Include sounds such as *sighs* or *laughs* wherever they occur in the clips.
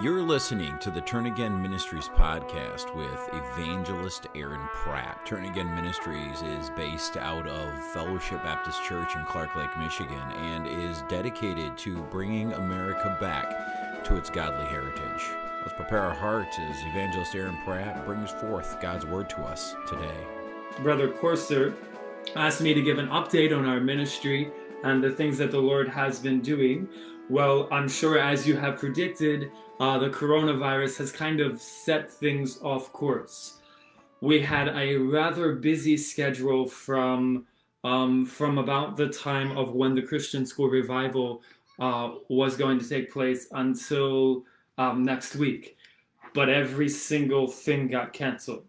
You're listening to the Turn Again Ministries podcast with evangelist Aaron Pratt. Turn Again Ministries is based out of Fellowship Baptist Church in Clark Lake, Michigan, and is dedicated to bringing America back to its godly heritage. Let's prepare our hearts as evangelist Aaron Pratt brings forth God's word to us today. Brother Corser asked me to give an update on our ministry and the things that the Lord has been doing. Well, I'm sure as you have predicted, uh, the coronavirus has kind of set things off course. We had a rather busy schedule from um, from about the time of when the Christian School Revival uh, was going to take place until um, next week, but every single thing got canceled.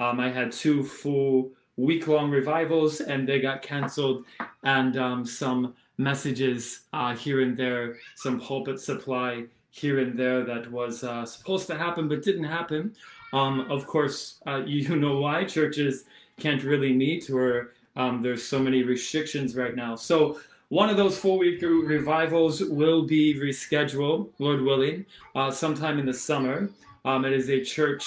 Um, I had two full week long revivals and they got canceled, and um, some messages uh, here and there, some pulpit supply here and there that was uh, supposed to happen but didn't happen. Um, of course, uh, *laughs* you know why churches can't really meet or um, there's so many restrictions right now. So one of those four week revivals will be rescheduled, Lord willing, uh, sometime in the summer. Um, it is a church,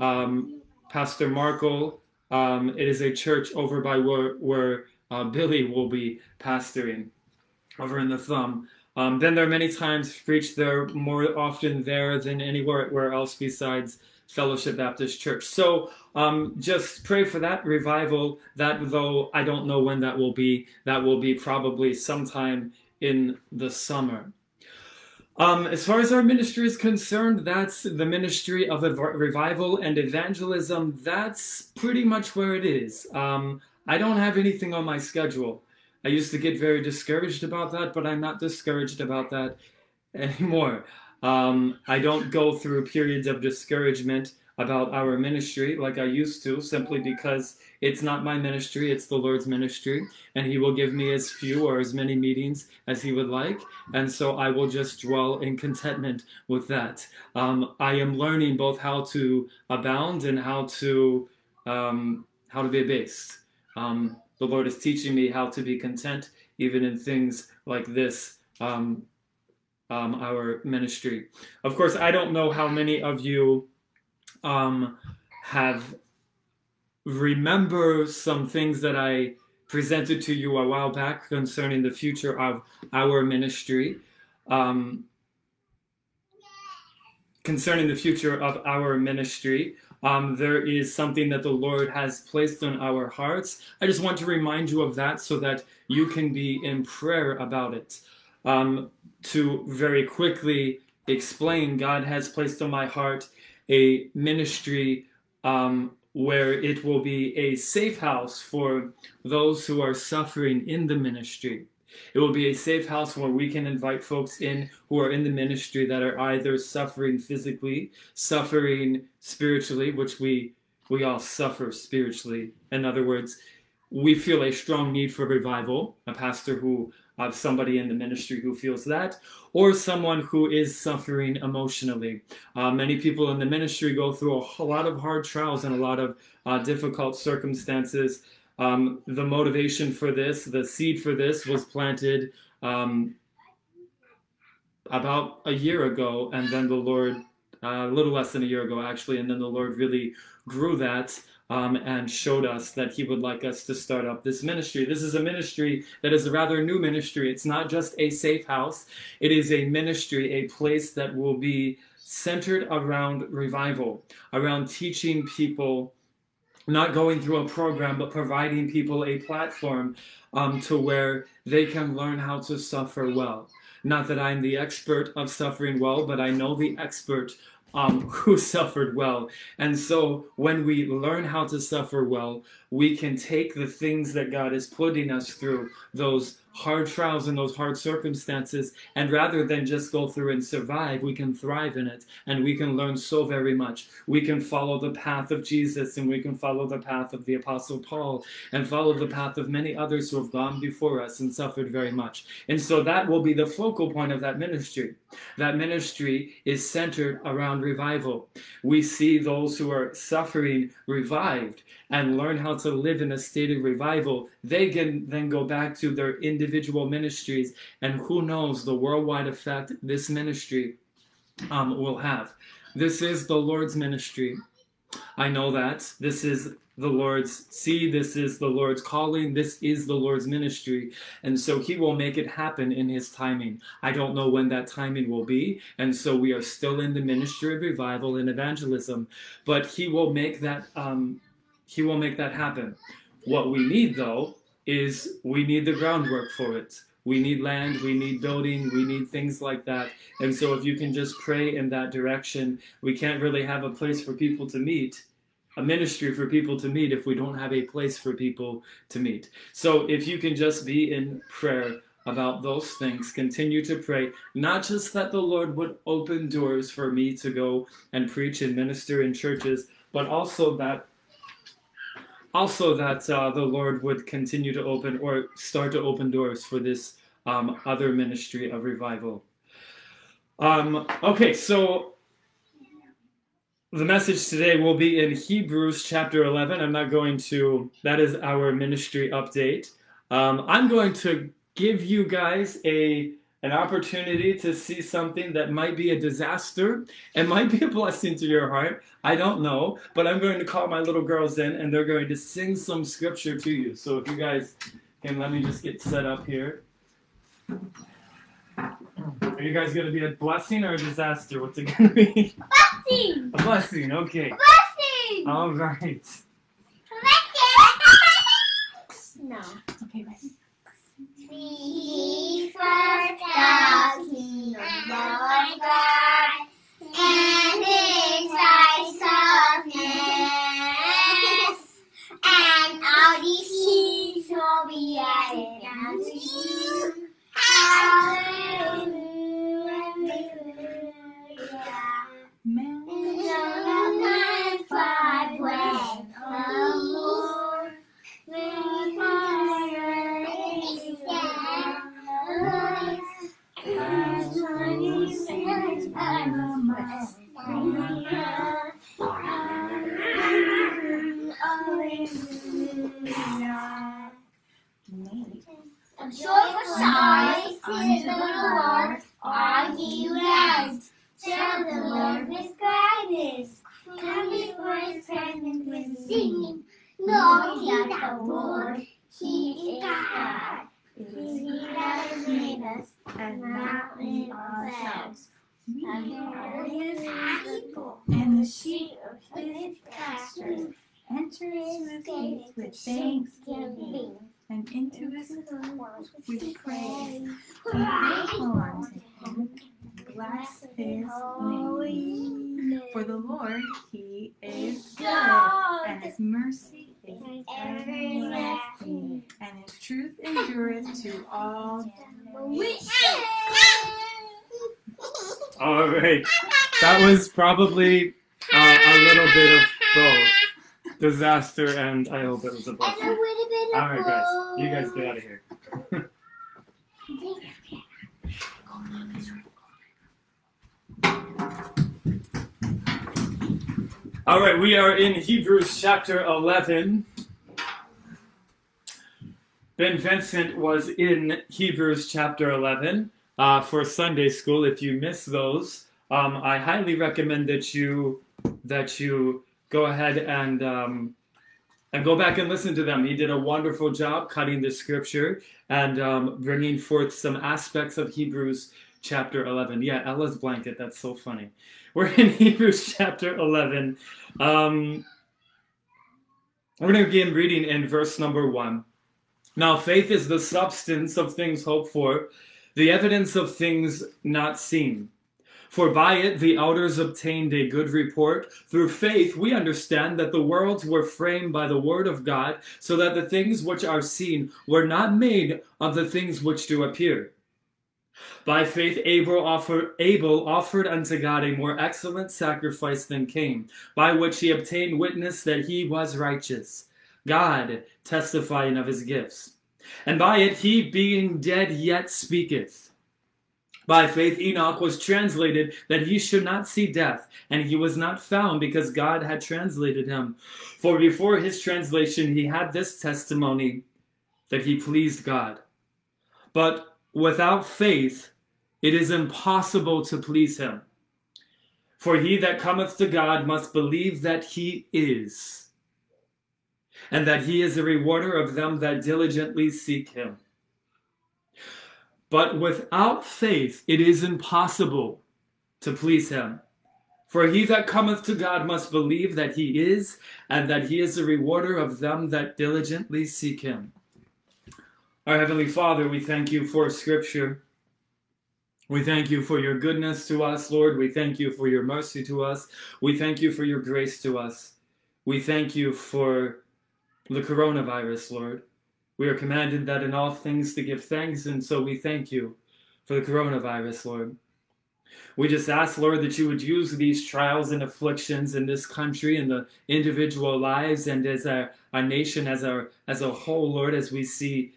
um, Pastor Markle. Um, it is a church over by where, where uh, Billy will be pastoring, over in the thumb. Um, then there are many times preached there more often there than anywhere else besides Fellowship Baptist Church. So um, just pray for that revival. That though I don't know when that will be, that will be probably sometime in the summer. Um, as far as our ministry is concerned, that's the ministry of revival and evangelism. That's pretty much where it is. Um, I don't have anything on my schedule. I used to get very discouraged about that, but I'm not discouraged about that anymore. Um, I don't go through periods of discouragement about our ministry like I used to, simply because it's not my ministry, it's the Lord's ministry, and He will give me as few or as many meetings as He would like, and so I will just dwell in contentment with that. Um, I am learning both how to abound and how to um, how to be abased. Um, the Lord is teaching me how to be content, even in things like this, um, um, our ministry. Of course, I don't know how many of you um, have remember some things that I presented to you a while back concerning the future of our ministry. Um, concerning the future of our ministry um, there is something that the Lord has placed on our hearts. I just want to remind you of that so that you can be in prayer about it. Um, to very quickly explain, God has placed on my heart a ministry um, where it will be a safe house for those who are suffering in the ministry. It will be a safe house where we can invite folks in who are in the ministry that are either suffering physically, suffering spiritually, which we we all suffer spiritually. In other words, we feel a strong need for revival. A pastor who uh, somebody in the ministry who feels that, or someone who is suffering emotionally. Uh, many people in the ministry go through a, lot of hard trials and a lot of uh, difficult circumstances um, the motivation for this, the seed for this, was planted um, about a year ago, and then the Lord, uh, a little less than a year ago actually, and then the Lord really grew that um, and showed us that He would like us to start up this ministry. This is a ministry that is a rather new ministry. It's not just a safe house, it is a ministry, a place that will be centered around revival, around teaching people not going through a program, but providing people a platform um, to where they can learn how to suffer well. Not that I'm the expert of suffering well, but I know the expert um, *laughs* who suffered well. And so when we learn how to suffer well, we can take the things that God is putting us through, those hard trials and those hard circumstances, and rather than just go through and survive, we can thrive in it and we can learn so very much. We can follow the path of Jesus and we can follow the path of the Apostle Paul and follow the path of many others who have gone before us and suffered very much. And so that will be the focal point of that ministry. That ministry is centered around revival. We see those who are suffering revived and learn how to live in a state of revival. They can then go back to their individual ministries, and who knows the worldwide effect this ministry um, will have. This is the Lord's ministry. I know that. This is the Lord's seed. This is the Lord's calling. This is the Lord's ministry. And so He will make it happen in His timing. I don't know when that timing will be. And so we are still in the ministry of revival and evangelism. But He will make that. Um, he will make that happen. What we need, though, is we need the groundwork for it. We need land, we need building, we need things like that. And so, if you can just pray in that direction, we can't really have a place for people to meet, a ministry for people to meet, if we don't have a place for people to meet. So, if you can just be in prayer about those things, continue to pray, not just that the Lord would open doors for me to go and preach and minister in churches, but also that also that uh, the Lord would continue to open or start to open doors for this um, other ministry of revival. Um, okay, so the message today will be in Hebrews chapter 11. I'm not going to, that is our ministry update. Um, I'm going to give you guys a an opportunity to see something that might be a disaster and might be a blessing to your heart. I don't know, but I'm going to call my little girls in and they're going to sing some scripture to you. So if you guys can let me just get set up here. Are you guys going to be a blessing or a disaster? What's it going to be? Blessing! A blessing, okay. Blessing! All right. Blessing! *laughs* No. Okay, ready? Be first the kingdom, Lord God, and His righteousness, and all these things will be added unto you. Hallelujah. Joyful shout unto the Lord, all ye lands. The Lord with gladness. Come before his presence with singing. Know that the Lord, he is God. He has made us, and not we ourselves. We are his people, and the sheep of his pasture. enter into his gates with thanksgiving and into his courts with praise. Be thankful unto him. Bless his name. For the Lord, he is good, and his mercy is everlasting, and his truth endureth to all All right. That was probably uh, a little bit of both disaster and I hope it was a blessing. little bit of All right, guys. You guys get out of here. *laughs* All right, we are in Hebrews chapter 11. Ben Vincent was in Hebrews chapter 11 uh, for Sunday school. If you miss those, um, I highly recommend that you that you go ahead and um, and go back and listen to them. He did a wonderful job cutting the scripture and um, bringing forth some aspects of Hebrews chapter 11. Yeah, Ella's blanket. That's so funny. We're in *laughs* Hebrews chapter 11. Um, we're going to begin reading in verse number 1. Now, faith is the substance of things hoped for, the evidence of things not seen. For by it the elders obtained a good report. Through faith we understand that the worlds were framed by the word of God, so that the things which are seen were not made of the things which do appear. By faith Abel offered, Abel offered unto God a more excellent sacrifice than Cain, by which he obtained witness that he was righteous, God testifying of his gifts. And by it he, being dead, yet speaketh. By faith Enoch was translated that he should not see death, and he was not found because God had translated him. For before his translation he had this testimony that he pleased God. But without faith it is impossible to please him. For he that cometh to God must believe that he is, and that he is a rewarder of them that diligently seek him. But without faith it is impossible to please him. For he that cometh to God must believe that he is, and that he is a rewarder of them that diligently seek him. Our Heavenly Father, we thank you for Scripture. We thank you for your goodness to us, Lord. We thank you for your mercy to us. We thank you for your grace to us. We thank you for the coronavirus, Lord. We are commanded that in all things to give thanks, and so we thank you for the coronavirus, Lord. We just ask, Lord, that you would use these trials and afflictions in this country and the individual lives and as our, a nation as a, as a whole, Lord, as we see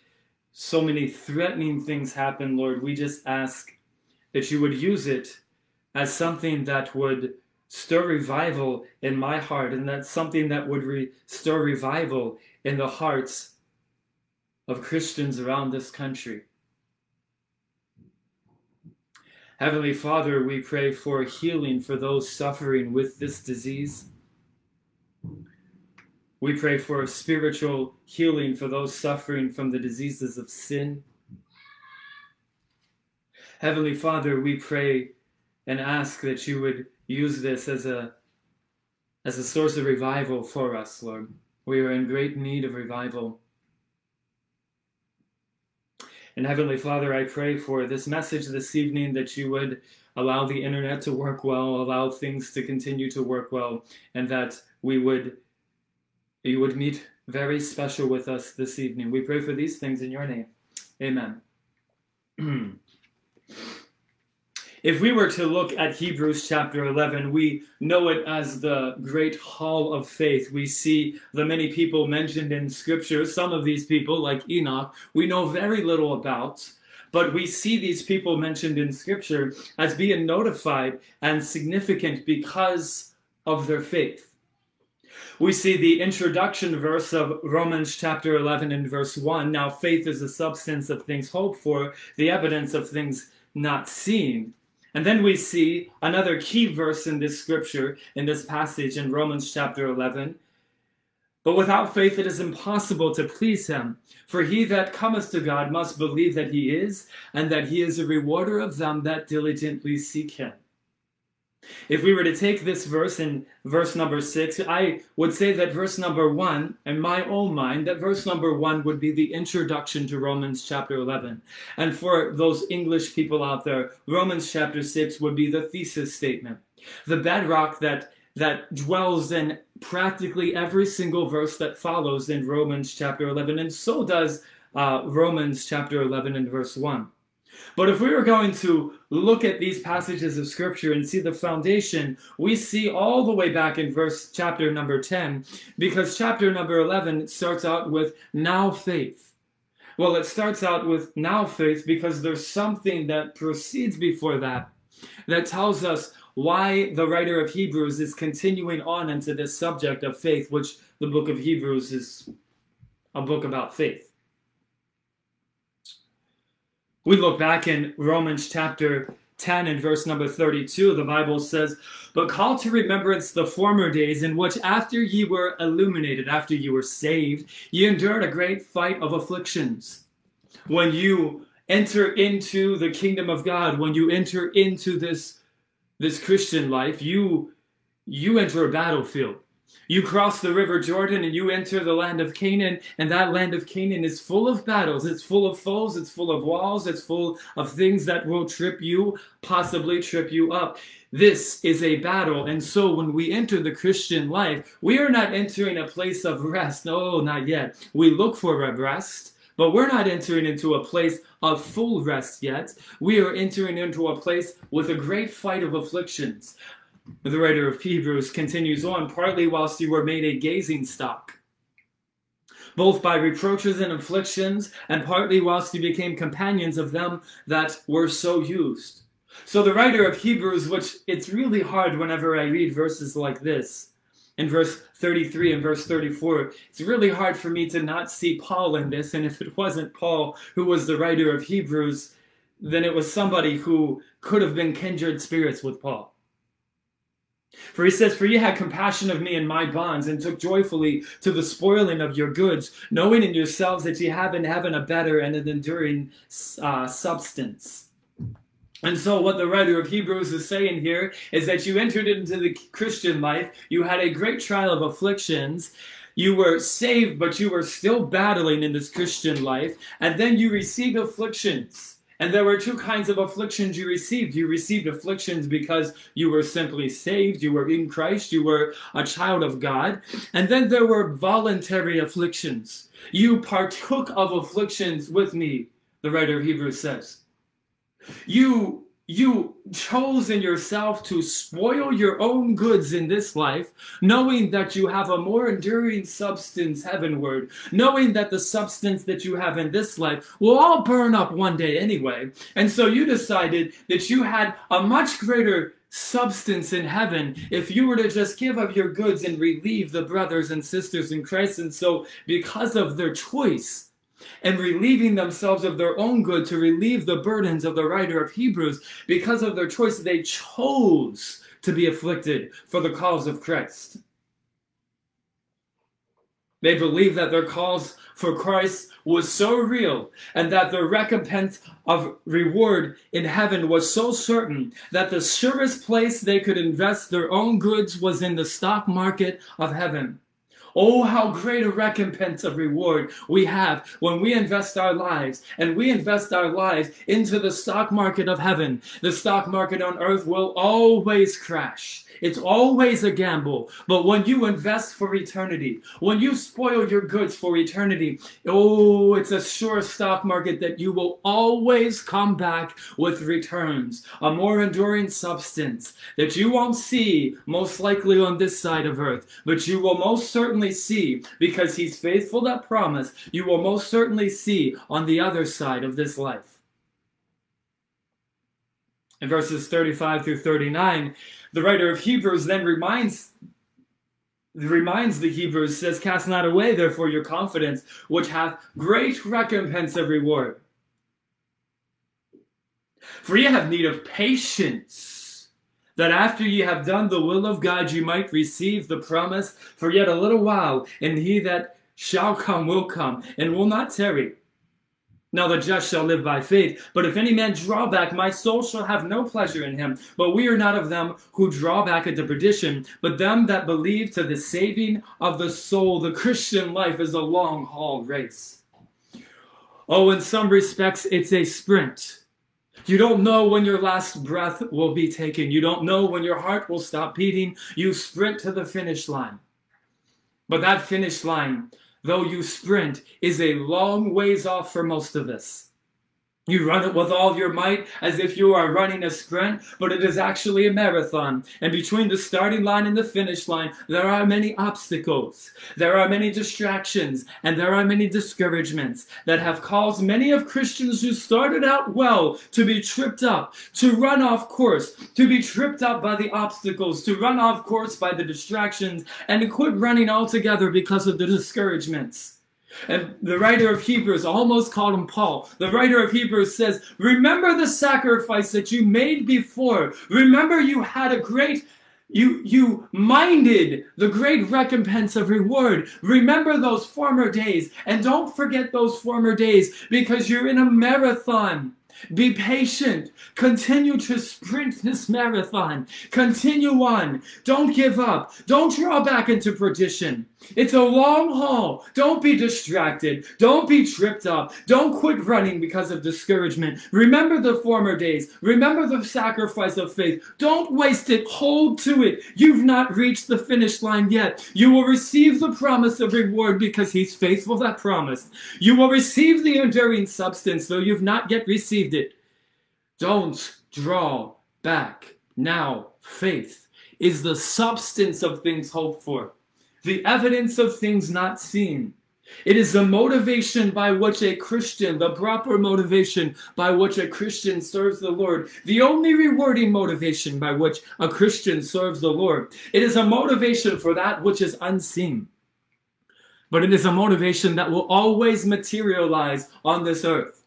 so many threatening things happen, Lord. We just ask that you would use it as something that would stir revival in my heart, and that's something that would re- stir revival in the hearts of Christians around this country. Heavenly Father, we pray for healing for those suffering with this disease. We pray for spiritual healing for those suffering from the diseases of sin. Heavenly Father, we pray and ask that you would use this as a as a source of revival for us, Lord. We are in great need of revival. And Heavenly Father, I pray for this message this evening that you would allow the internet to work well, allow things to continue to work well, and that we would you would meet very special with us this evening. We pray for these things in your name. Amen. *clears throat* If we were to look at Hebrews chapter 11, we know it as the great hall of faith. We see the many people mentioned in scripture. Some of these people, like Enoch, we know very little about, but we see these people mentioned in scripture as being notified and significant because of their faith. We see the introduction verse of Romans chapter 11 and verse 1. Now, faith is the substance of things hoped for, the evidence of things not seen. And then we see another key verse in this scripture, in this passage in Romans chapter 11. But without faith it is impossible to please him. For he that cometh to God must believe that he is, and that he is a rewarder of them that diligently seek him. If we were to take this verse in verse number six, I would say that verse number one, in my own mind, that verse number one would be the introduction to Romans chapter 11. And for those English people out there, Romans chapter six would be the thesis statement, the bedrock that that dwells in practically every single verse that follows in Romans chapter 11, and so does uh, Romans chapter 11 and verse 1. But if we were going to look at these passages of scripture and see the foundation, we see all the way back in verse chapter number 10, because chapter number 11 starts out with now faith. Well, it starts out with now faith because there's something that proceeds before that that tells us why the writer of Hebrews is continuing on into this subject of faith, which the book of Hebrews is a book about faith. We look back in Romans chapter 10 and verse number 32, the Bible says, But call to remembrance the former days in which, after ye were illuminated, after you were saved, ye endured a great fight of afflictions. When you enter into the kingdom of God, when you enter into this, this Christian life, you, you enter a battlefield. You cross the river Jordan and you enter the land of Canaan, and that land of Canaan is full of battles. It's full of foes, it's full of walls, it's full of things that will trip you, possibly trip you up. This is a battle. And so when we enter the Christian life, we are not entering a place of rest. No, not yet. We look for a rest. But we're not entering into a place of full rest yet. We are entering into a place with a great fight of afflictions. The writer of Hebrews continues on, partly whilst you were made a gazing stock, both by reproaches and afflictions, and partly whilst you became companions of them that were so used. So the writer of Hebrews, which it's really hard whenever I read verses like this, in verse 33 and verse 34, it's really hard for me to not see Paul in this. And if it wasn't Paul who was the writer of Hebrews, then it was somebody who could have been kindred spirits with Paul. For he says, For ye had compassion of me in my bonds, and took joyfully to the spoiling of your goods, knowing in yourselves that ye have in heaven a better and an enduring uh, substance. And so, what the writer of Hebrews is saying here is that you entered into the Christian life, you had a great trial of afflictions, you were saved, but you were still battling in this Christian life, and then you received afflictions. And there were two kinds of afflictions you received. You received afflictions because you were simply saved, you were in Christ, you were a child of God. And then there were voluntary afflictions. You partook of afflictions with me, the writer of Hebrews says. You you chose in yourself to spoil your own goods in this life, knowing that you have a more enduring substance heavenward, knowing that the substance that you have in this life will all burn up one day anyway. And so you decided that you had a much greater substance in heaven if you were to just give of your goods and relieve the brothers and sisters in Christ. And so, because of their choice, and relieving themselves of their own good to relieve the burdens of the writer of Hebrews. Because of their choice, they chose to be afflicted for the cause of Christ. They believed that their cause for Christ was so real and that the recompense of reward in heaven was so certain that the surest place they could invest their own goods was in the stock market of heaven. Oh, how great a recompense of reward we have when we invest our lives and we invest our lives into the stock market of heaven. The stock market on earth will always crash. It's always a gamble. But when you invest for eternity, when you spoil your goods for eternity, oh, it's a sure stock market that you will always come back with returns, a more enduring substance that you won't see most likely on this side of earth, but you will most certainly see because he's faithful that promise, you will most certainly see on the other side of this life. In verses 35 through 39, the writer of Hebrews then reminds reminds the Hebrews says, Cast not away therefore your confidence, which hath great recompense of reward. For ye have need of patience, that after ye have done the will of God, ye might receive the promise for yet a little while, and he that shall come will come, and will not tarry. Now the just shall live by faith. But if any man draw back, my soul shall have no pleasure in him. But we are not of them who draw back into perdition, but them that believe to the saving of the soul. The Christian life is a long haul race. Oh, in some respects, it's a sprint. You don't know when your last breath will be taken. You don't know when your heart will stop beating. You sprint to the finish line. But that finish line though you sprint, is a long ways off for most of us. You run it with all your might as if you are running a sprint, but it is actually a marathon. And between the starting line and the finish line, there are many obstacles, there are many distractions, and there are many discouragements that have caused many of Christians who started out well to be tripped up, to run off course, to be tripped up by the obstacles, to run off course by the distractions, and to quit running altogether because of the discouragements. And the writer of Hebrews almost called him Paul. The writer of Hebrews says, Remember the sacrifice that you made before. Remember you had a great you you minded the great recompense of reward remember those former days and don't forget those former days because you're in a marathon be patient. Continue to sprint this marathon. Continue on. Don't give up. Don't draw back into perdition. It's a long haul. Don't be distracted. Don't be tripped up. Don't quit running because of discouragement. Remember the former days. Remember the sacrifice of faith. Don't waste it. Hold to it. You've not reached the finish line yet. You will receive the promise of reward because He's faithful that promise. You will receive the enduring substance, though you've not yet received it. Don't draw back. Now, faith is the substance of things hoped for the evidence of things not seen. It is the motivation by which a Christian, the proper motivation by which a Christian serves the Lord, the only rewarding motivation by which a Christian serves the Lord. It is a motivation for that which is unseen. But it is a motivation that will always materialize on this earth.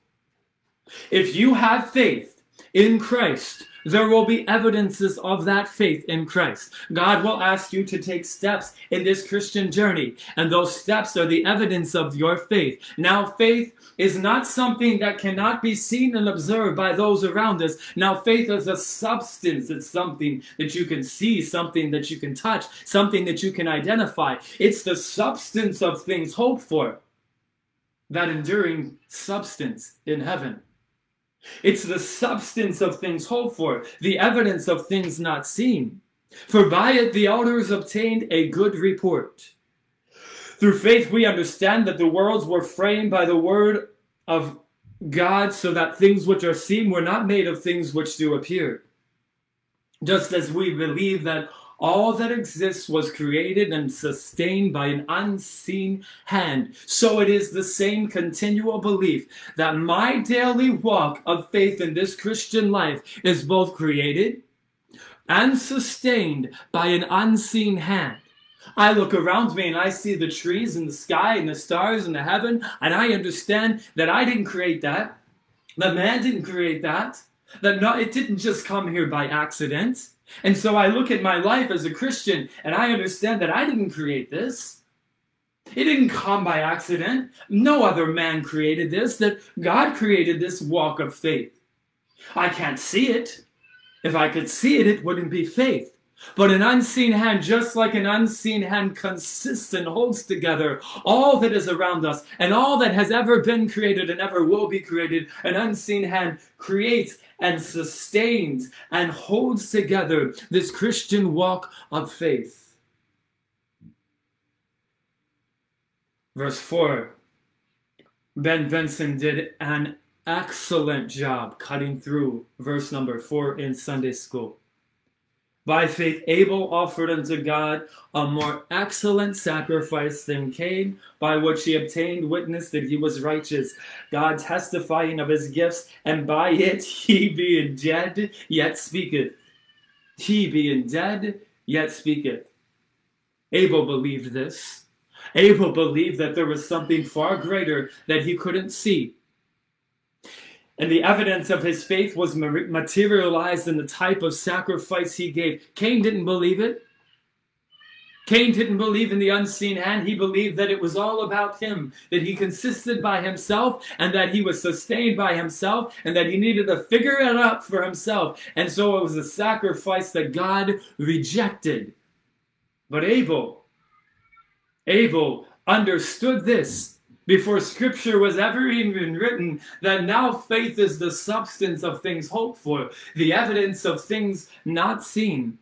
If you have faith in Christ, there will be evidences of that faith in Christ. God will ask you to take steps in this Christian journey, and those steps are the evidence of your faith. Now, faith is not something that cannot be seen and observed by those around us. Now, faith is a substance. It's something that you can see, something that you can touch, something that you can identify. It's the substance of things hoped for, that enduring substance in heaven. It's the substance of things hoped for, the evidence of things not seen. For by it the elders obtained a good report. Through faith we understand that the worlds were framed by the word of God, so that things which are seen were not made of things which do appear. Just as we believe that all that exists was created and sustained by an unseen hand. So it is the same continual belief that my daily walk of faith in this Christian life is both created and sustained by an unseen hand. I look around me and I see the trees and the sky and the stars and the heaven, and I understand that I didn't create that, that man didn't create that, that not, it didn't just come here by accident. And so I look at my life as a Christian and I understand that I didn't create this. It didn't come by accident. No other man created this, that God created this walk of faith. I can't see it. If I could see it, it wouldn't be faith. But an unseen hand, just like an unseen hand, consists and holds together all that is around us and all that has ever been created and ever will be created. An unseen hand creates and sustains and holds together this Christian walk of faith. Verse 4 Ben Vinson did an excellent job cutting through verse number 4 in Sunday school. By faith, Abel offered unto God a more excellent sacrifice than Cain, by which he obtained witness that he was righteous, God testifying of his gifts, and by it he being dead, yet speaketh. He being dead, yet speaketh. Abel believed this. Abel believed that there was something far greater that he couldn't see and the evidence of his faith was materialized in the type of sacrifice he gave. Cain didn't believe it. Cain didn't believe in the unseen hand. He believed that it was all about him, that he consisted by himself, and that he was sustained by himself, and that he needed to figure it out for himself. And so it was a sacrifice that God rejected. But Abel, Abel understood this before scripture was ever even written that now faith is the substance of things hoped for, the evidence of things not seen.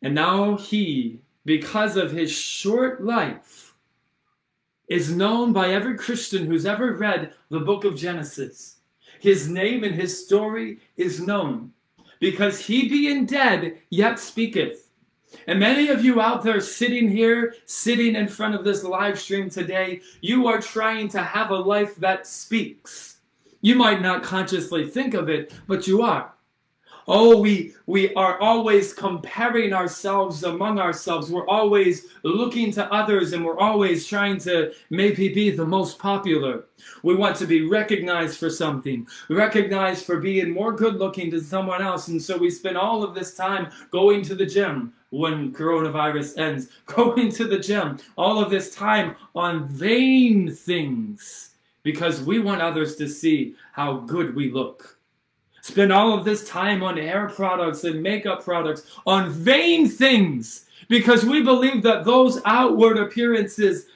And now he, because of his short life, is known by every Christian who's ever read the book of Genesis. His name and his story is known because he being dead yet speaketh. And many of you out there sitting here, sitting in front of this live stream today, you are trying to have a life that speaks. You might not consciously think of it, but you are. Oh, we we are always comparing ourselves among ourselves. We're always looking to others and we're always trying to maybe be the most popular. We want to be recognized for something, recognized for being more good looking than someone else. And so we spend all of this time going to the gym when coronavirus ends, *laughs* going to the gym, all of this time on vain things because we want others to see how good we look. Spend all of this time on hair products and makeup products, on vain things, because we believe that those outward appearances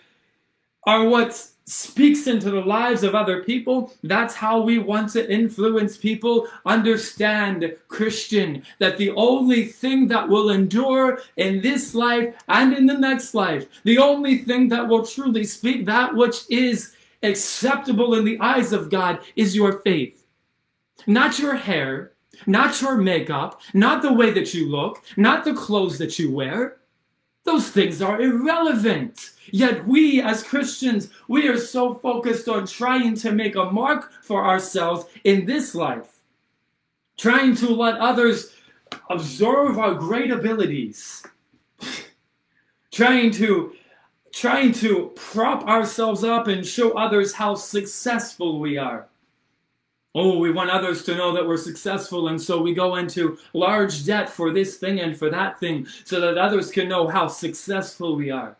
are what speaks into the lives of other people. That's how we want to influence people. Understand, Christian, that the only thing that will endure in this life and in the next life, the only thing that will truly speak that which is acceptable in the eyes of God is your faith. Not your hair, not your makeup, not the way that you look, not the clothes that you wear. Those things are irrelevant. Yet we as Christians, we are so focused on trying to make a mark for ourselves in this life, trying to let others observe our great abilities, *sighs* trying to trying to prop ourselves up and show others how successful we are. Oh, we want others to know that we're successful, and so we go into large debt for this thing and for that thing so that others can know how successful we are.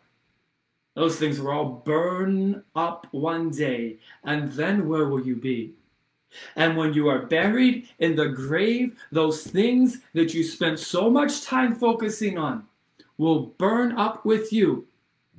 Those things will all burn up one day, and then where will you be? And when you are buried in the grave, those things that you spent so much time focusing on will burn up with you.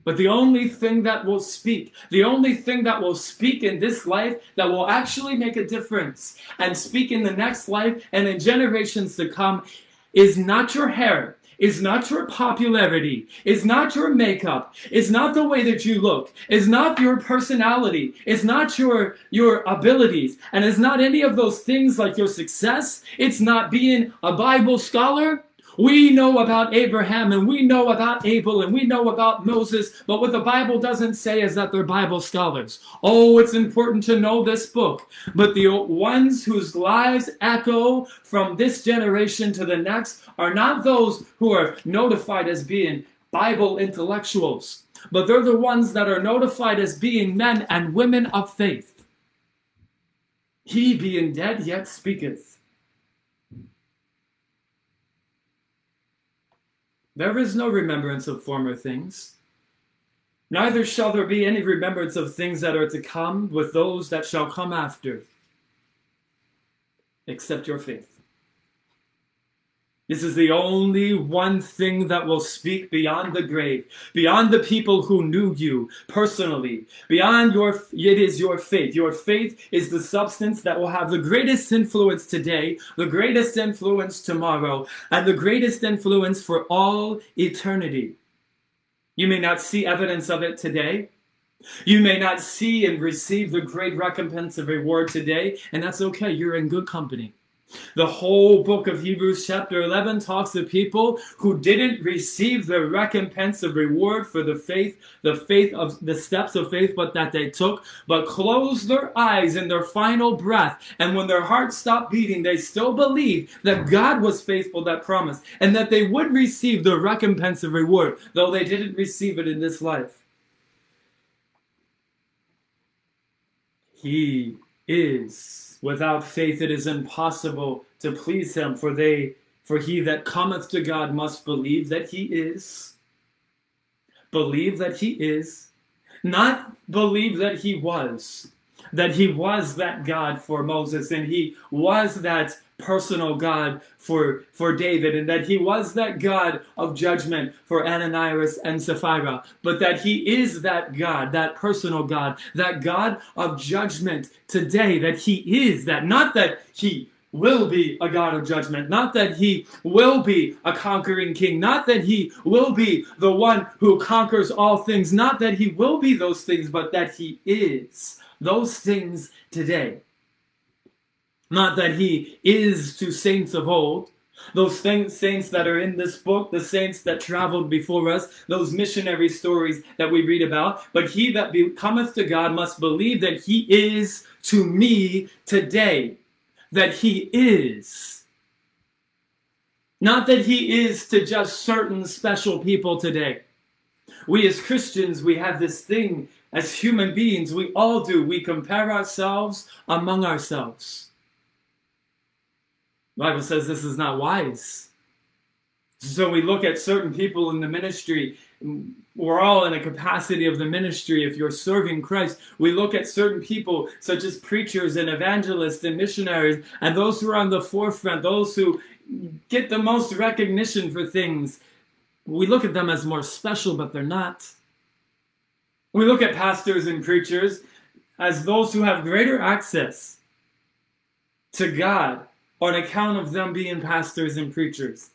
But the only thing that will speak, the only thing that will speak in this life that will actually make a difference and speak in the next life and in generations to come is not your hair, is not your popularity, is not your makeup, is not the way that you look, is not your personality, is not your your abilities, and is not any of those things like your success. It's not being a Bible scholar. We know about Abraham and we know about Abel and we know about Moses, but what the Bible doesn't say is that they're Bible scholars. Oh, it's important to know this book, but the ones whose lives echo from this generation to the next are not those who are notified as being Bible intellectuals, but they're the ones that are notified as being men and women of faith. He being dead yet speaketh. There is no remembrance of former things. Neither shall there be any remembrance of things that are to come with those that shall come after, except your faith. This is the only one thing that will speak beyond the grave, beyond the people who knew you personally, beyond your, it is your faith. Your faith is the substance that will have the greatest influence today, the greatest influence tomorrow, and the greatest influence for all eternity. You may not see evidence of it today. You may not see and receive the great recompense of reward today, and that's okay. You're in good company. The whole book of Hebrews, chapter 11, talks of people who didn't receive the recompense of reward for the faith, the faith of the steps of faith, but that they took, but closed their eyes in their final breath. And when their hearts stopped beating, they still believed that God was faithful that promise and that they would receive the recompense of reward, though they didn't receive it in this life. He is Without faith it is impossible to please him, for they for he that cometh to God must believe that he is. Believe that he is. Not believe that he was. That he was that God for Moses and he was that personal God for, for David, and that he was that God of judgment for Ananias and Sapphira, but that he is that God, that personal God, that God of judgment today, that he is that, not that he will be a God of judgment. Not that he will be a conquering king. Not that he will be the one who conquers all things. Not that he will be those things, but that he is those things today. Not that he is to saints of old, those saints that are in this book, the saints that traveled before us, those missionary stories that we read about. But he that be- cometh to God must believe that he is to me today. That he is. Not that he is to just certain special people today. We as Christians, we have this thing as human beings, we all do. We compare ourselves among ourselves. Bible says this is not wise. So we look at certain people in the ministry. We're all in a capacity of the ministry. If you're serving Christ, we look at certain people, such as preachers and evangelists and missionaries, and those who are on the forefront, those who get the most recognition for things. We look at them as more special, but they're not. We look at pastors and preachers as those who have greater access to God on account of them being pastors and preachers.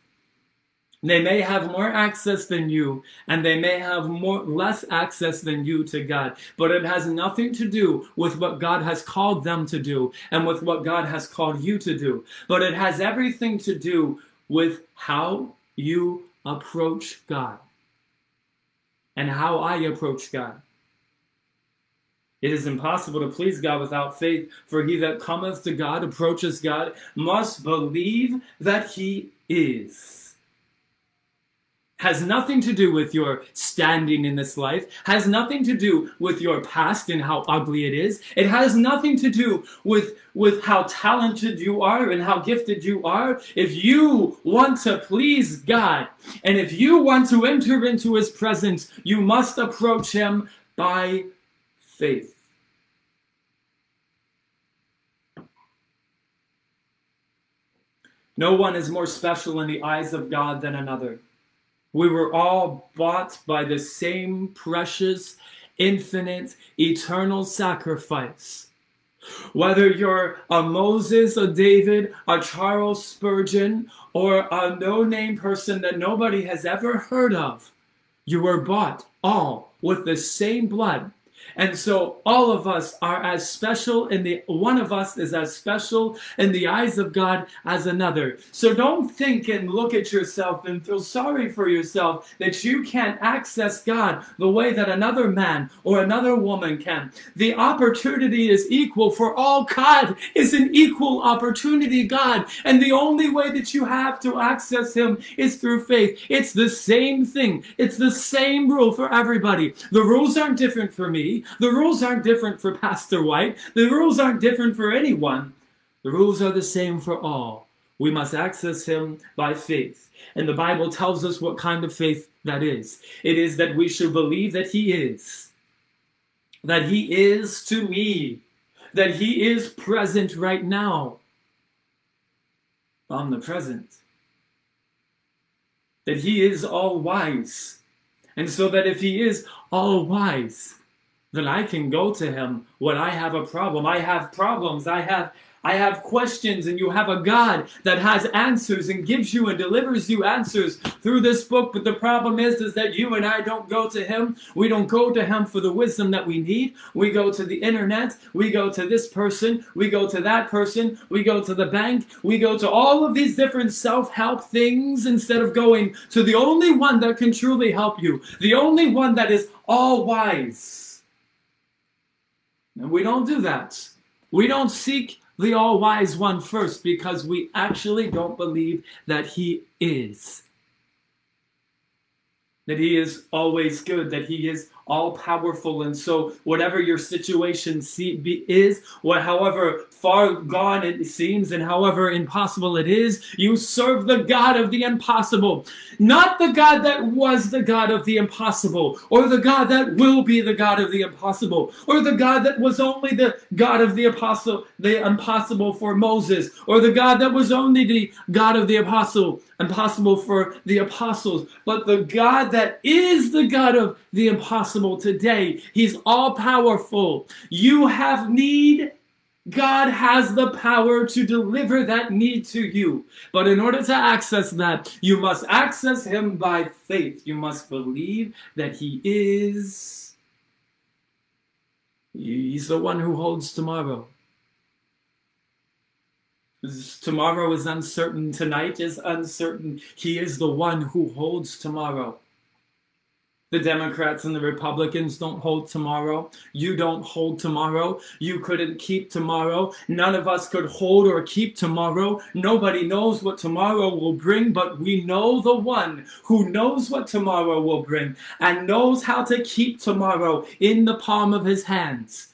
They may have more access than you, and they may have more less access than you to God, but it has nothing to do with what God has called them to do and with what God has called you to do. But it has everything to do with how you approach God and how I approach God. It is impossible to please God without faith, for he that cometh to God, approaches God, must believe that he is. has nothing to do with your standing in this life, has nothing to do with your past and how ugly it is. It has nothing to do with, with how talented you are and how gifted you are. If you want to please God and if you want to enter into his presence, you must approach him by faith. No one is more special in the eyes of God than another. We were all bought by the same precious, infinite, eternal sacrifice. Whether you're a Moses, a David, a Charles Spurgeon, or a no name person that nobody has ever heard of, you were bought all with the same blood and so all of us are as special in the one of us is as special in the eyes of God as another. So don't think and look at yourself and feel sorry for yourself that you can't access God the way that another man or another woman can. The opportunity is equal for all. God is an equal opportunity God. And the only way that you have to access him is through faith. It's the same thing. It's the same rule for everybody. The rules aren't different for me. The rules aren't different for Pastor White. The rules aren't different for anyone. The rules are the same for all. We must access Him by faith. And the Bible tells us what kind of faith that is. It is that we should believe that He is, that He is to me, that He is present right now, omnipresent, that He is all wise. And so that if He is all wise, then I can go to him when I have a problem. I have problems. I have I have questions and you have a God that has answers and gives you and delivers you answers through this book. But the problem is, is that you and I don't go to him. We don't go to him for the wisdom that we need. We go to the internet. We go to this person. We go to that person. We go to the bank. We go to all of these different self-help things instead of going to the only one that can truly help you. The only one that is all wise. And we don't do that. We don't seek the all wise one first because we actually don't believe that he is. That he is always good, that he is all powerful. And so, whatever your situation be is, what, however far gone it seems, and however impossible it is, you serve the God of the impossible. Not the God that was the God of the impossible, or the God that will be the God of the impossible, or the God that was only the God of the apostle, the impossible for Moses, or the God that was only the God of the apostle, impossible for the apostles, but the God that is the God of the impossible today. He's all powerful. You have need. God has the power to deliver that need to you. But in order to access that, you must access Him by faith. You must believe that He is. He's the one who holds tomorrow. Tomorrow is uncertain. Tonight is uncertain. He is the one who holds tomorrow. The Democrats and the Republicans don't hold tomorrow. You don't hold tomorrow. You couldn't keep tomorrow. None of us could hold or keep tomorrow. Nobody knows what tomorrow will bring, but we know the one who knows what tomorrow will bring and knows how to keep tomorrow in the palm of his hands.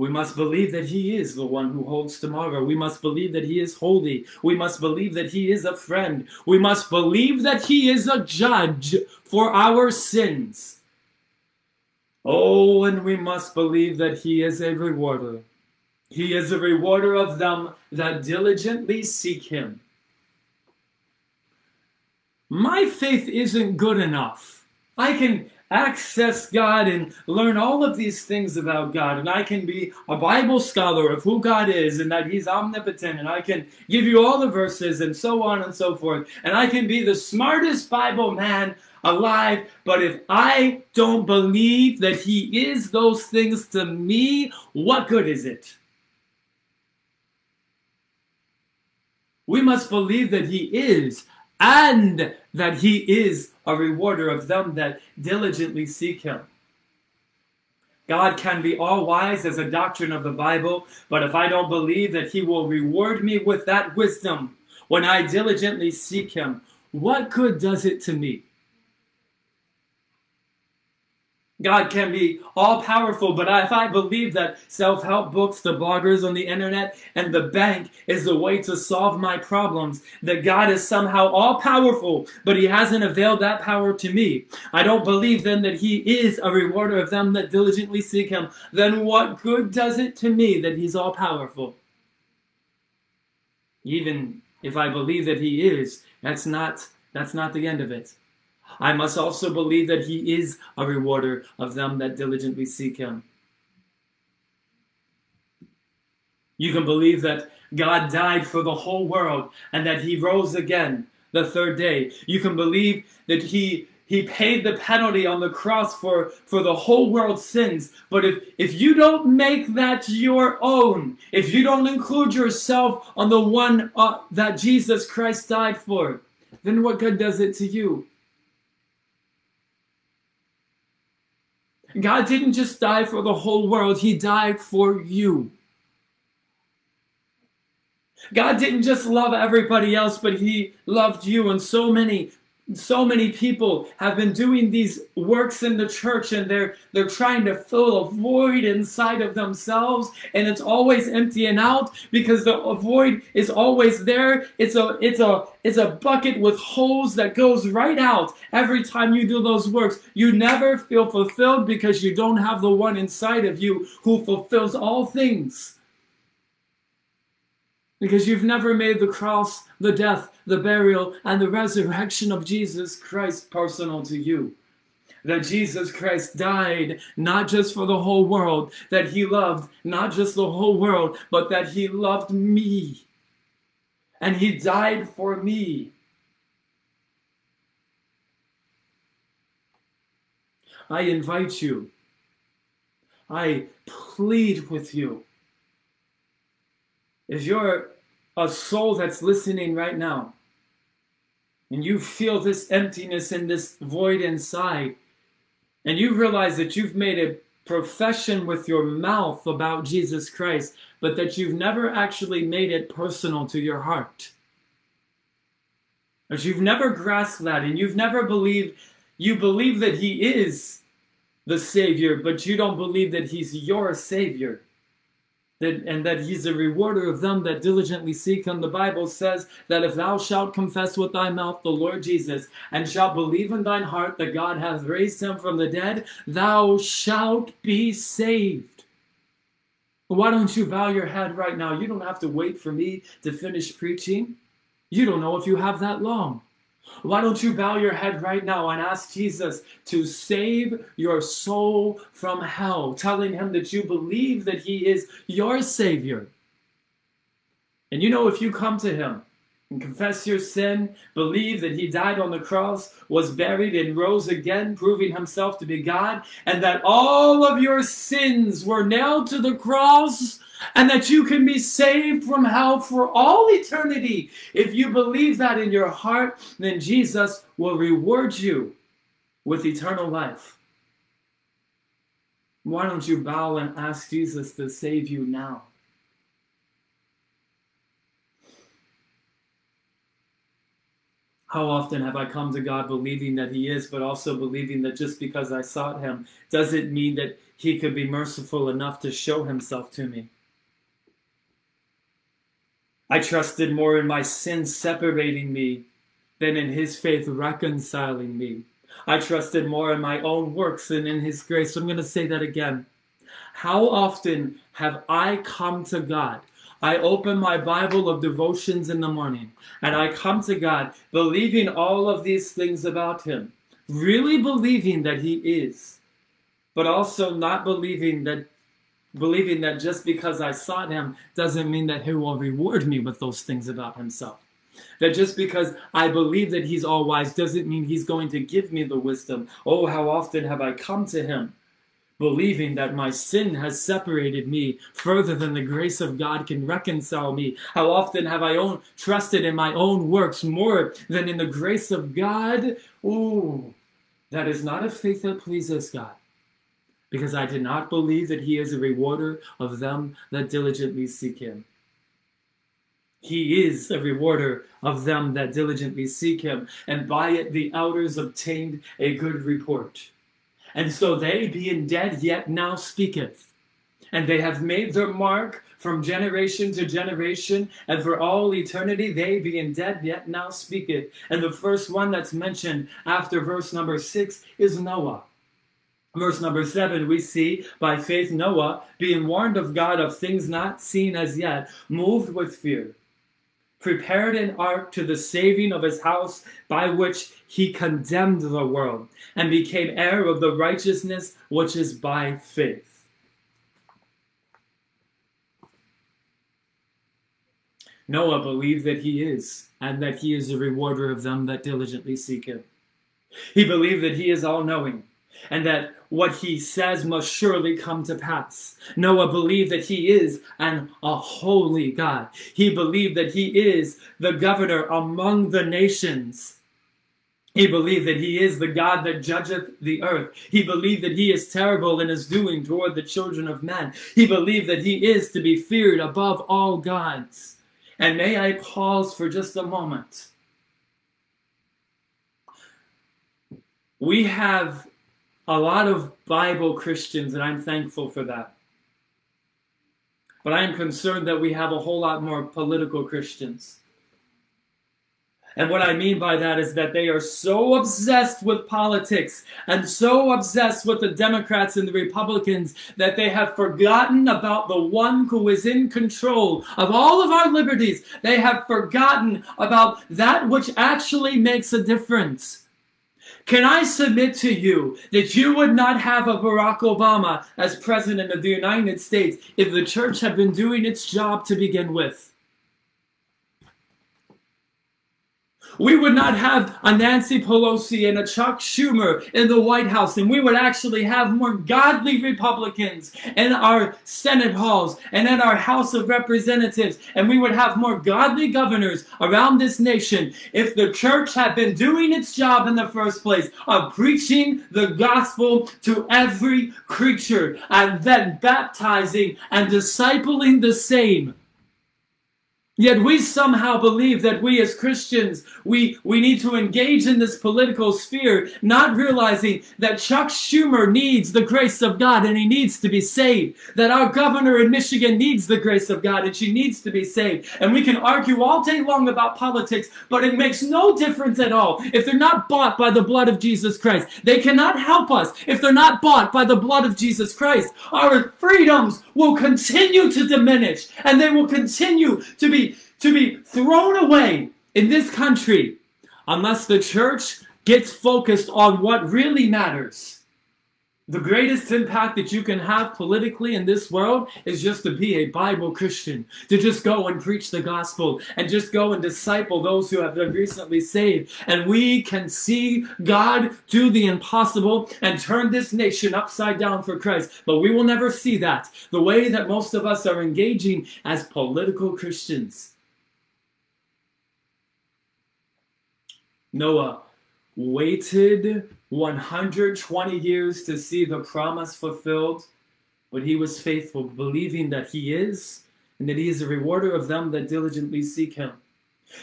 We must believe that He is the one who holds tomorrow. We must believe that He is holy. We must believe that He is a friend. We must believe that He is a judge for our sins. Oh, and we must believe that He is a rewarder. He is a rewarder of them that diligently seek Him. My faith isn't good enough. I can access God and learn all of these things about God. And I can be a Bible scholar of who God is and that He's omnipotent. And I can give you all the verses and so on and so forth. And I can be the smartest Bible man alive. But if I don't believe that He is those things to me, what good is it? We must believe that He is and that He is a rewarder of them that diligently seek him. God can be all wise as a doctrine of the Bible, but if I don't believe that he will reward me with that wisdom when I diligently seek him, what good does it to me? God can be all powerful, but if I believe that self help books, the bloggers on the internet, and the bank is the way to solve my problems, that God is somehow all powerful, but He hasn't availed that power to me, I don't believe then that He is a rewarder of them that diligently seek Him, then what good does it to me that He's all powerful? Even if I believe that He is, that's not, that's not the end of it. I must also believe that he is a rewarder of them that diligently seek him. You can believe that God died for the whole world and that he rose again the third day. You can believe that he he paid the penalty on the cross for, for the whole world's sins. But if, if you don't make that your own, if you don't include yourself on the one uh, that Jesus Christ died for, then what good does it to you? God didn't just die for the whole world, He died for you. God didn't just love everybody else, but He loved you. And so many so many people have been doing these works in the church and they're they're trying to fill a void inside of themselves and it's always emptying out because the void is always there. It's a it's a it's a bucket with holes that goes right out every time you do those works. You never feel fulfilled because you don't have the one inside of you who fulfills all things because you've never made the cross, the death, the burial, and the resurrection of Jesus Christ personal to you. That Jesus Christ died not just for the whole world, that he loved not just the whole world, but that he loved me. And he died for me. I invite you, I plead with you if you're a soul that's listening right now, and you feel this emptiness and this void inside, and you realize that you've made a profession with your mouth about Jesus Christ, but that you've never actually made it personal to your heart. That you've never grasped that and you've never believed, you believe that He is the Savior, but you don't believe that He's your Savior that, and that he's a rewarder of them that diligently seek him. The Bible says that if thou shalt confess with thy mouth the Lord Jesus, and shalt believe in thine heart that God hath raised him from the dead, thou shalt be saved. Why don't you bow your head right now? You don't have to wait for me to finish preaching. You don't know if you have that long. Why don't you bow your head right now and ask Jesus to save your soul from hell, telling him that you believe that he is your Savior? And you know, if you come to him and confess your sin, believe that he died on the cross, was buried, and rose again, proving himself to be God, and that all of your sins were nailed to the cross and that you can be saved from hell for all eternity. If you believe that in your heart, then Jesus will reward you with eternal life. Why don't you bow and ask Jesus to save you now? How often have I come to God believing that He is, but also believing that just because I sought Him doesn't mean that He could be merciful enough to show Himself to me? I trusted more in my sin separating me than in his faith reconciling me. I trusted more in my own works than in his grace. I'm going to say that again. How often have I come to God? I open my Bible of devotions in the morning and I come to God believing all of these things about him, really believing that he is, but also not believing that believing that just because I sought him doesn't mean that he will reward me with those things about himself. That just because I believe that he's all wise doesn't mean he's going to give me the wisdom. Oh, how often have I come to him believing that my sin has separated me further than the grace of God can reconcile me? How often have I own, trusted in my own works more than in the grace of God? Oh, that is not a faith that pleases God because I did not believe that he is a rewarder of them that diligently seek him. He is a rewarder of them that diligently seek him, and by it the elders obtained a good report. And so they, being dead, yet now speaketh. And they have made their mark from generation to generation, and for all eternity, they being dead, yet now speaketh. And the first one that's mentioned after verse number six is Noah. Verse number seven, we see by faith Noah, being warned of God of things not seen as yet, moved with fear, prepared an ark to the saving of his house, by which he condemned the world, and became heir of the righteousness which is by faith. Noah believed that he is, and that he is a rewarder of them that diligently seek him. He believed that he is all knowing and that what he says must surely come to pass. Noah believed that he is an a holy God. He believed that he is the governor among the nations. He believed that he is the God that judgeth the earth. He believed that he is terrible in his doing toward the children of men. He believed that he is to be feared above all gods. And may I pause for just a moment. We have a lot of Bible Christians, and I'm thankful for that. But I am concerned that we have a whole lot more political Christians. And what I mean by that is that they are so obsessed with politics and so obsessed with the Democrats and the Republicans that they have forgotten about the one who is in control of all of our liberties. They have forgotten about that which actually makes a difference. Can I submit to you that you would not have a Barack Obama as president of the United States if the church had been doing its job to begin with? We would not have a Nancy Pelosi and a Chuck Schumer in the White House, and we would actually have more godly Republicans in our Senate halls and in our House of Representatives, and we would have more godly governors around this nation if the church had been doing its job in the first place of preaching the gospel to every creature and then baptizing and discipling the same. Yet we somehow believe that we as Christians, we, we need to engage in this political sphere, not realizing that Chuck Schumer needs the grace of God and he needs to be saved. That our governor in Michigan needs the grace of God and she needs to be saved. And we can argue all day long about politics, but it makes no difference at all if they're not bought by the blood of Jesus Christ. They cannot help us if they're not bought by the blood of Jesus Christ. Our freedoms will continue to diminish and they will continue to be to be thrown away in this country unless the church gets focused on what really matters. The greatest impact that you can have politically in this world is just to be a Bible Christian, to just go and preach the gospel and just go and disciple those who have been recently saved. And we can see God do the impossible and turn this nation upside down for Christ. But we will never see that the way that most of us are engaging as political Christians. Noah waited 120 years to see the promise fulfilled, but he was faithful, believing that he is and that he is a rewarder of them that diligently seek him.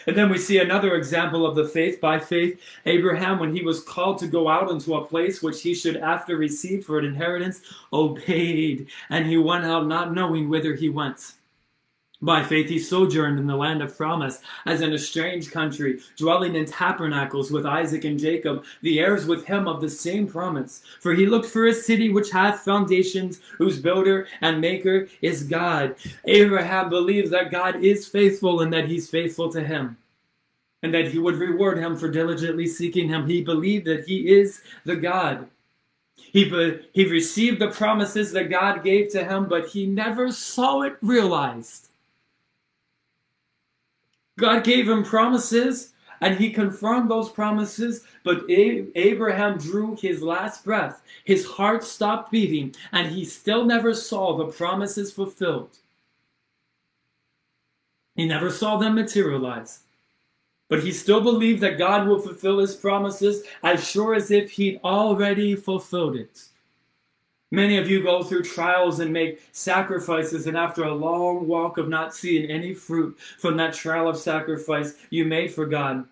And then we see another example of the faith by faith. Abraham, when he was called to go out into a place which he should after receive for an inheritance, obeyed, and he went out not knowing whither he went. By faith he sojourned in the land of promise, as in a strange country, dwelling in tabernacles with Isaac and Jacob, the heirs with him of the same promise. For he looked for a city which hath foundations, whose builder and maker is God. Abraham believes that God is faithful and that he's faithful to him. And that he would reward him for diligently seeking him. He believed that he is the God. He, he received the promises that God gave to him, but he never saw it realized. God gave him promises and he confirmed those promises, but Abraham drew his last breath. His heart stopped beating, and he still never saw the promises fulfilled. He never saw them materialize. But he still believed that God will fulfill his promises as sure as if he'd already fulfilled it. Many of you go through trials and make sacrifices, and after a long walk of not seeing any fruit from that trial of sacrifice you made for God,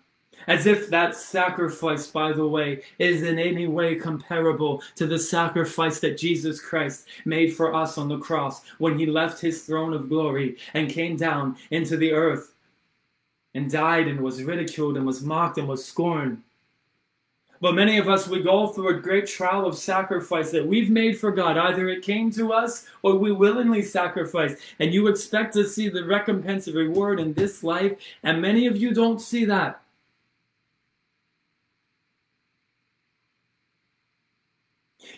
As if that sacrifice, by the way, is in any way comparable to the sacrifice that Jesus Christ made for us on the cross when he left his throne of glory and came down into the earth and died and was ridiculed and was mocked and was scorned. But many of us, we go through a great trial of sacrifice that we've made for God. Either it came to us or we willingly sacrificed. And you expect to see the recompense of reward in this life. And many of you don't see that.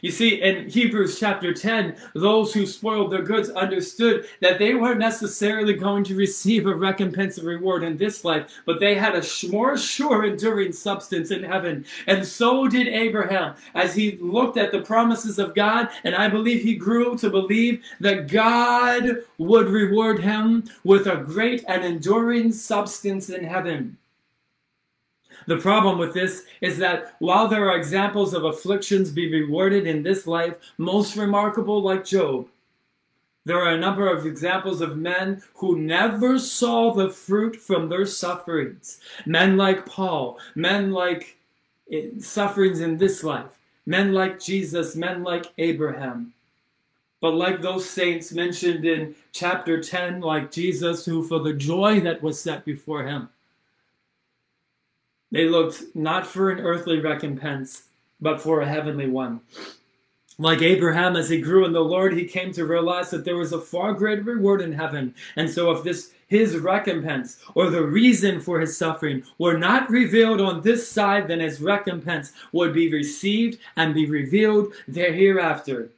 You see, in Hebrews chapter 10, those who spoiled their goods understood that they weren't necessarily going to receive a recompense of reward in this life, but they had a more sure enduring substance in heaven. And so did Abraham as he looked at the promises of God, and I believe he grew to believe that God would reward him with a great and enduring substance in heaven. The problem with this is that while there are examples of afflictions be rewarded in this life, most remarkable like Job, there are a number of examples of men who never saw the fruit from their sufferings. Men like Paul, men like eh, sufferings in this life, men like Jesus, men like Abraham. But like those saints mentioned in chapter 10, like Jesus, who for the joy that was set before him, they looked not for an earthly recompense, but for a heavenly one. Like Abraham, as he grew in the Lord, he came to realize that there was a far greater reward in heaven. And so, if this his recompense or the reason for his suffering were not revealed on this side, then his recompense would be received and be revealed there hereafter.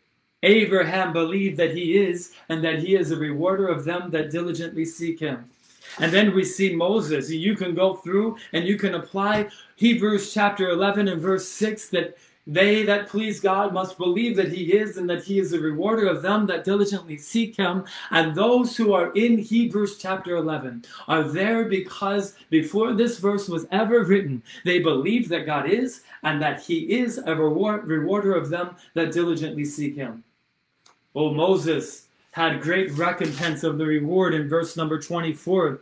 Abraham believed that he is, and that he is a rewarder of them that diligently seek him. And then we see Moses. You can go through and you can apply Hebrews chapter 11 and verse 6 that they that please God must believe that He is and that He is a rewarder of them that diligently seek Him. And those who are in Hebrews chapter 11 are there because before this verse was ever written, they believed that God is and that He is a reward, rewarder of them that diligently seek Him. Oh, Moses had great recompense of the reward in verse number 24.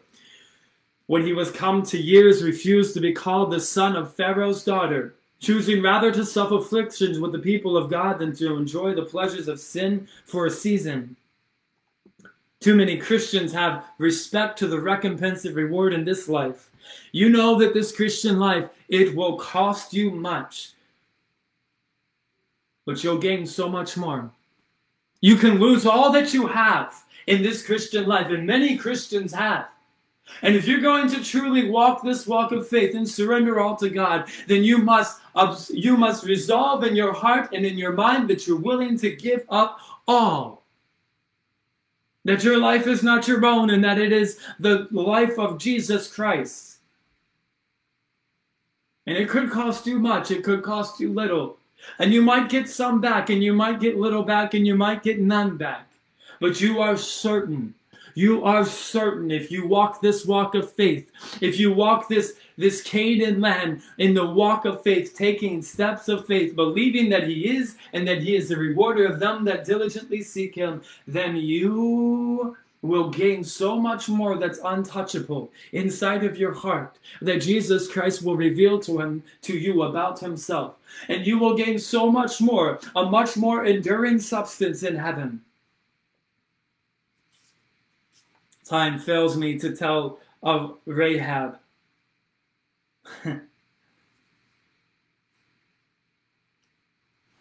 When he was come to years, refused to be called the son of Pharaoh's daughter, choosing rather to suffer afflictions with the people of God than to enjoy the pleasures of sin for a season. Too many Christians have respect to the recompense of reward in this life. You know that this Christian life, it will cost you much, but you'll gain so much more. You can lose all that you have in this Christian life, and many Christians have. And if you're going to truly walk this walk of faith and surrender all to God, then you must you must resolve in your heart and in your mind that you're willing to give up all. That your life is not your own and that it is the life of Jesus Christ. And it could cost you much, it could cost you little. And you might get some back, and you might get little back, and you might get none back. But you are certain. You are certain if you walk this walk of faith, if you walk this this Canaan land in the walk of faith, taking steps of faith, believing that He is and that He is the rewarder of them that diligently seek Him, then you will gain so much more that's untouchable inside of your heart that Jesus Christ will reveal to him to you about himself. And you will gain so much more a much more enduring substance in heaven. Time fails me to tell of Rahab. *laughs*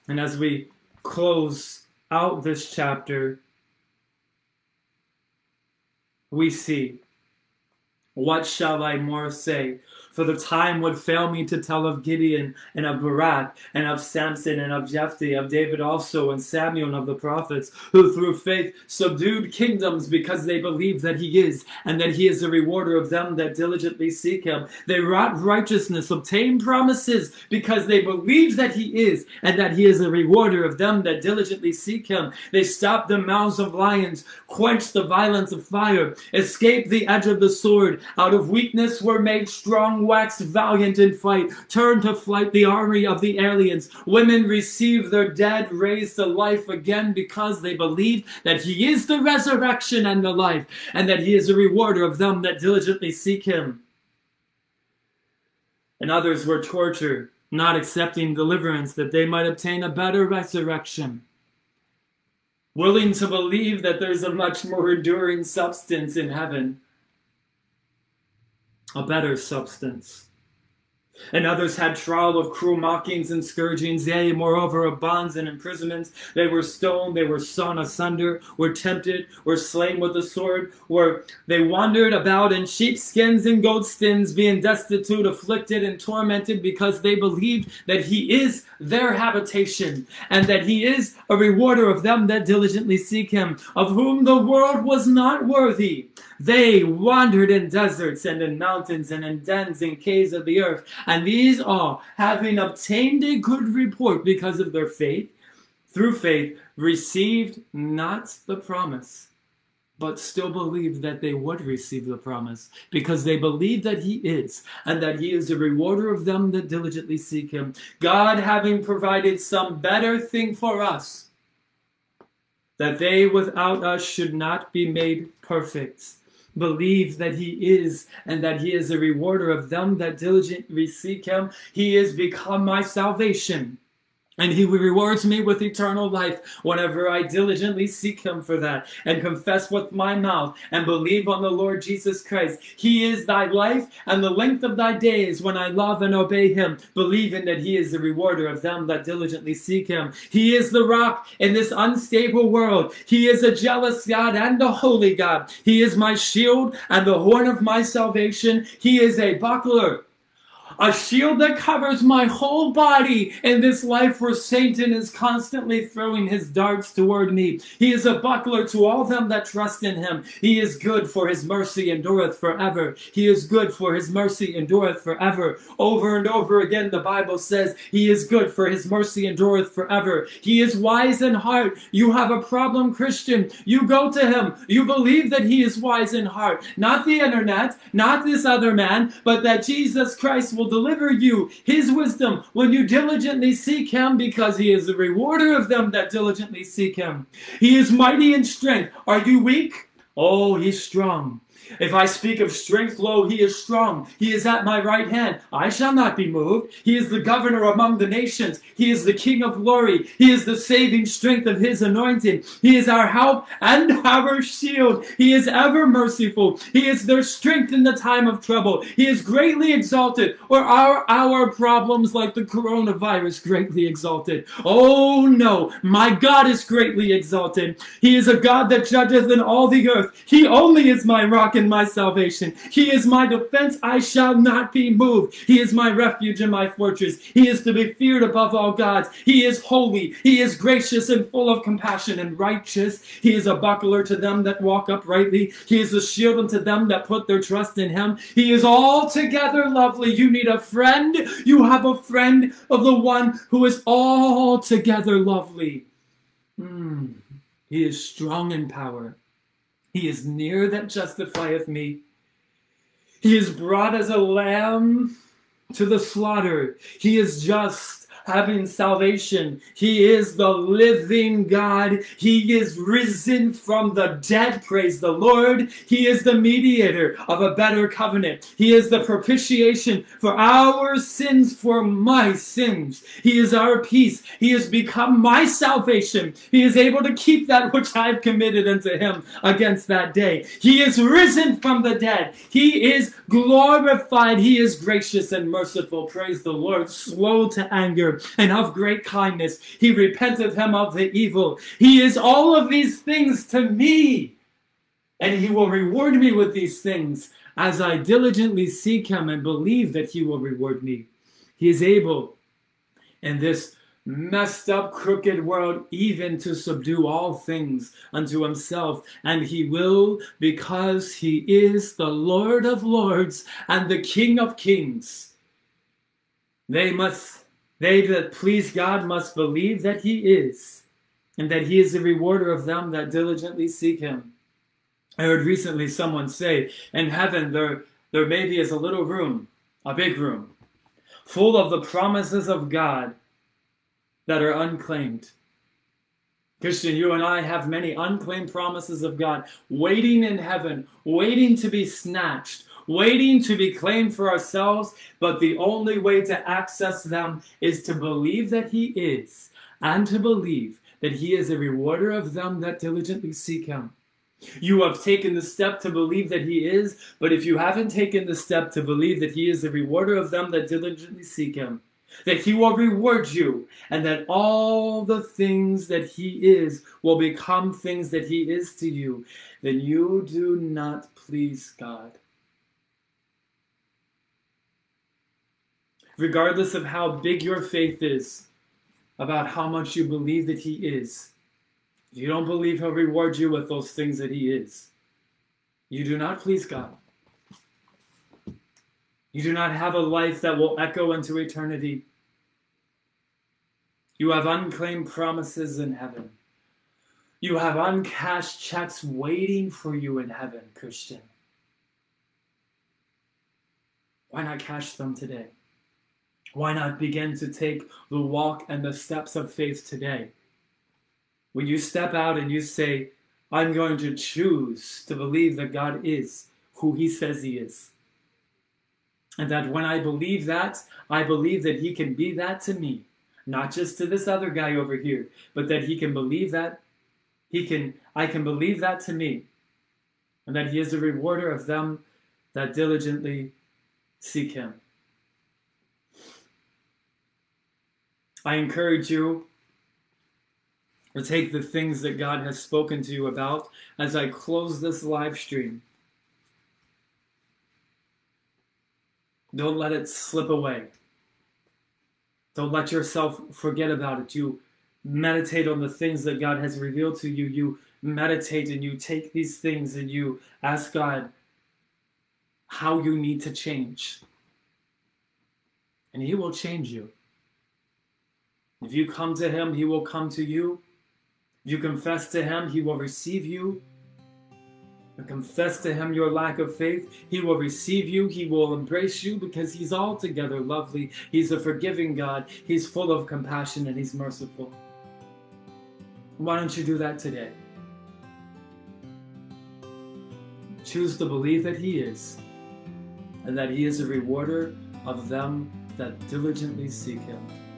And as we close out this chapter we see. What shall I more say? For the time would fail me to tell of Gideon and of Barak and of Samson and of Jephthah, of David also and Samuel and of the prophets, who through faith subdued kingdoms because they believed that he is, and that he is the rewarder of them that diligently seek him. They wrought righteousness, obtained promises because they believed that he is, and that he is the rewarder of them that diligently seek him. They stopped the mouths of lions, quenched the violence of fire, escaped the edge of the sword. Out of weakness were made strong waxed valiant in fight, turned to flight the army of the aliens. Women receive their dead raised to life again because they believe that he is the resurrection and the life, and that he is a rewarder of them that diligently seek him. and others were tortured, not accepting deliverance that they might obtain a better resurrection. Willing to believe that there's a much more enduring substance in heaven, a better substance and others had trial of cruel mockings and scourgings, yea, moreover, of bonds and imprisonments. They were stoned, they were sawn asunder, were tempted, were slain with the sword, were they wandered about in sheepskins and goatskins, being destitute, afflicted, and tormented, because they believed that he is their habitation, and that he is a rewarder of them that diligently seek him, of whom the world was not worthy. They wandered in deserts and in mountains and in dens and caves of the earth, and these all, having obtained a good report because of their faith, through faith, received not the promise, but still believed that they would receive the promise, because they believe that He is, and that He is the rewarder of them that diligently seek Him. God having provided some better thing for us, that they without us should not be made perfect believe that he is and that he is a rewarder of them that diligently seek him. He is become my salvation. And he rewards me with eternal life whenever I diligently seek him for that and confess with my mouth and believe on the Lord Jesus Christ. He is thy life and the length of thy days when I love and obey him, believing that he is the rewarder of them that diligently seek him. He is the rock in this unstable world. He is a jealous God and a holy God. He is my shield and the horn of my salvation. He is a buckler a shield that covers my whole body in this life where Satan is constantly throwing his darts toward me. He is a buckler to all them that trust in him. He is good for his mercy endureth forever. He is good for his mercy endureth forever. Over and over again, the Bible says he is good for his mercy endureth forever. He is wise in heart. You have a problem, Christian. You go to him. You believe that he is wise in heart. Not the internet, not this other man, but that Jesus Christ will deliver you his wisdom when you diligently seek him because he is the rewarder of them that diligently seek him. He is mighty in strength. Are you weak? Oh, he's strong. If I speak of strength, lo, he is strong. He is at my right hand. I shall not be moved. He is the governor among the nations. He is the king of glory. He is the saving strength of his anointing. He is our help and *laughs* our shield. He is ever merciful. He is their strength in the time of trouble. He is greatly exalted. Or are our problems like the coronavirus greatly exalted? Oh no, my God is greatly exalted. He is a God that judgeth in all the earth. He only is my rock in my salvation. He is my defense. I shall not be moved. He is my refuge and my fortress. He is to be feared above all gods. He is holy. He is gracious and full of compassion and righteous. He is a buckler to them that walk uprightly. He is a shield unto them that put their trust in him. He is altogether lovely. You need a friend. You have a friend of the one who is altogether lovely. Mm. He is strong in power. He is near that justifieth me. He is brought as a lamb to the slaughter. He is just having salvation. He is the living God. He is risen from the dead. Praise the Lord. He is the mediator of a better covenant. He is the propitiation for our sins, for my sins. He is our peace. He has become my salvation. He is able to keep that which I've committed unto him against that day. He is risen from the dead. He is glorified. He is gracious and merciful. Praise the Lord. Slow to anger and of great kindness. He repenteth him of the evil. He is all of these things to me, and he will reward me with these things as I diligently seek him and believe that he will reward me. He is able in this messed up, crooked world, even to subdue all things unto himself. And he will because he is the Lord of lords and the King of kings. They must they that please God must believe that he is, and that he is the rewarder of them that diligently seek him. I heard recently someone say, in heaven there, there maybe is a little room, a big room, full of the promises of God that are unclaimed. Christian, you and I have many unclaimed promises of God waiting in heaven, waiting to be snatched, waiting to be claimed for ourselves, but the only way to access them is to believe that He is, and to believe that He is a rewarder of them that diligently seek Him. You have taken the step to believe that He is, but if you haven't taken the step to believe that He is the rewarder of them that diligently seek Him, that He will reward you, and that all the things that He is will become things that He is to you, then you do not please God. Regardless of how big your faith is, about how much you believe that He is, if you don't believe He'll reward you with those things that He is, you do not please God. You do not have a life that will echo into eternity. You have unclaimed promises in heaven. You have uncashed checks waiting for you in heaven, Christian. Why not cash them today? Why not begin to take the walk and the steps of faith today? When you step out and you say, I'm going to choose to believe that God is who He says He is. And that when I believe that, I believe that He can be that to me, not just to this other guy over here, but that He can believe that. He can, I can believe that to me, and that He is a rewarder of them that diligently seek Him. I encourage you to take the things that God has spoken to you about as I close this live stream. Don't let it slip away. Don't let yourself forget about it. You meditate on the things that God has revealed to you. You meditate and you take these things and you ask God how you need to change. And He will change you. If you come to Him, He will come to you. If you confess to Him, He will receive you. And confess to Him your lack of faith, He will receive you. He will embrace you because He's altogether lovely. He's a forgiving God. He's full of compassion and He's merciful. Why don't you do that today? Choose to believe that He is, and that He is a rewarder of them that diligently seek Him.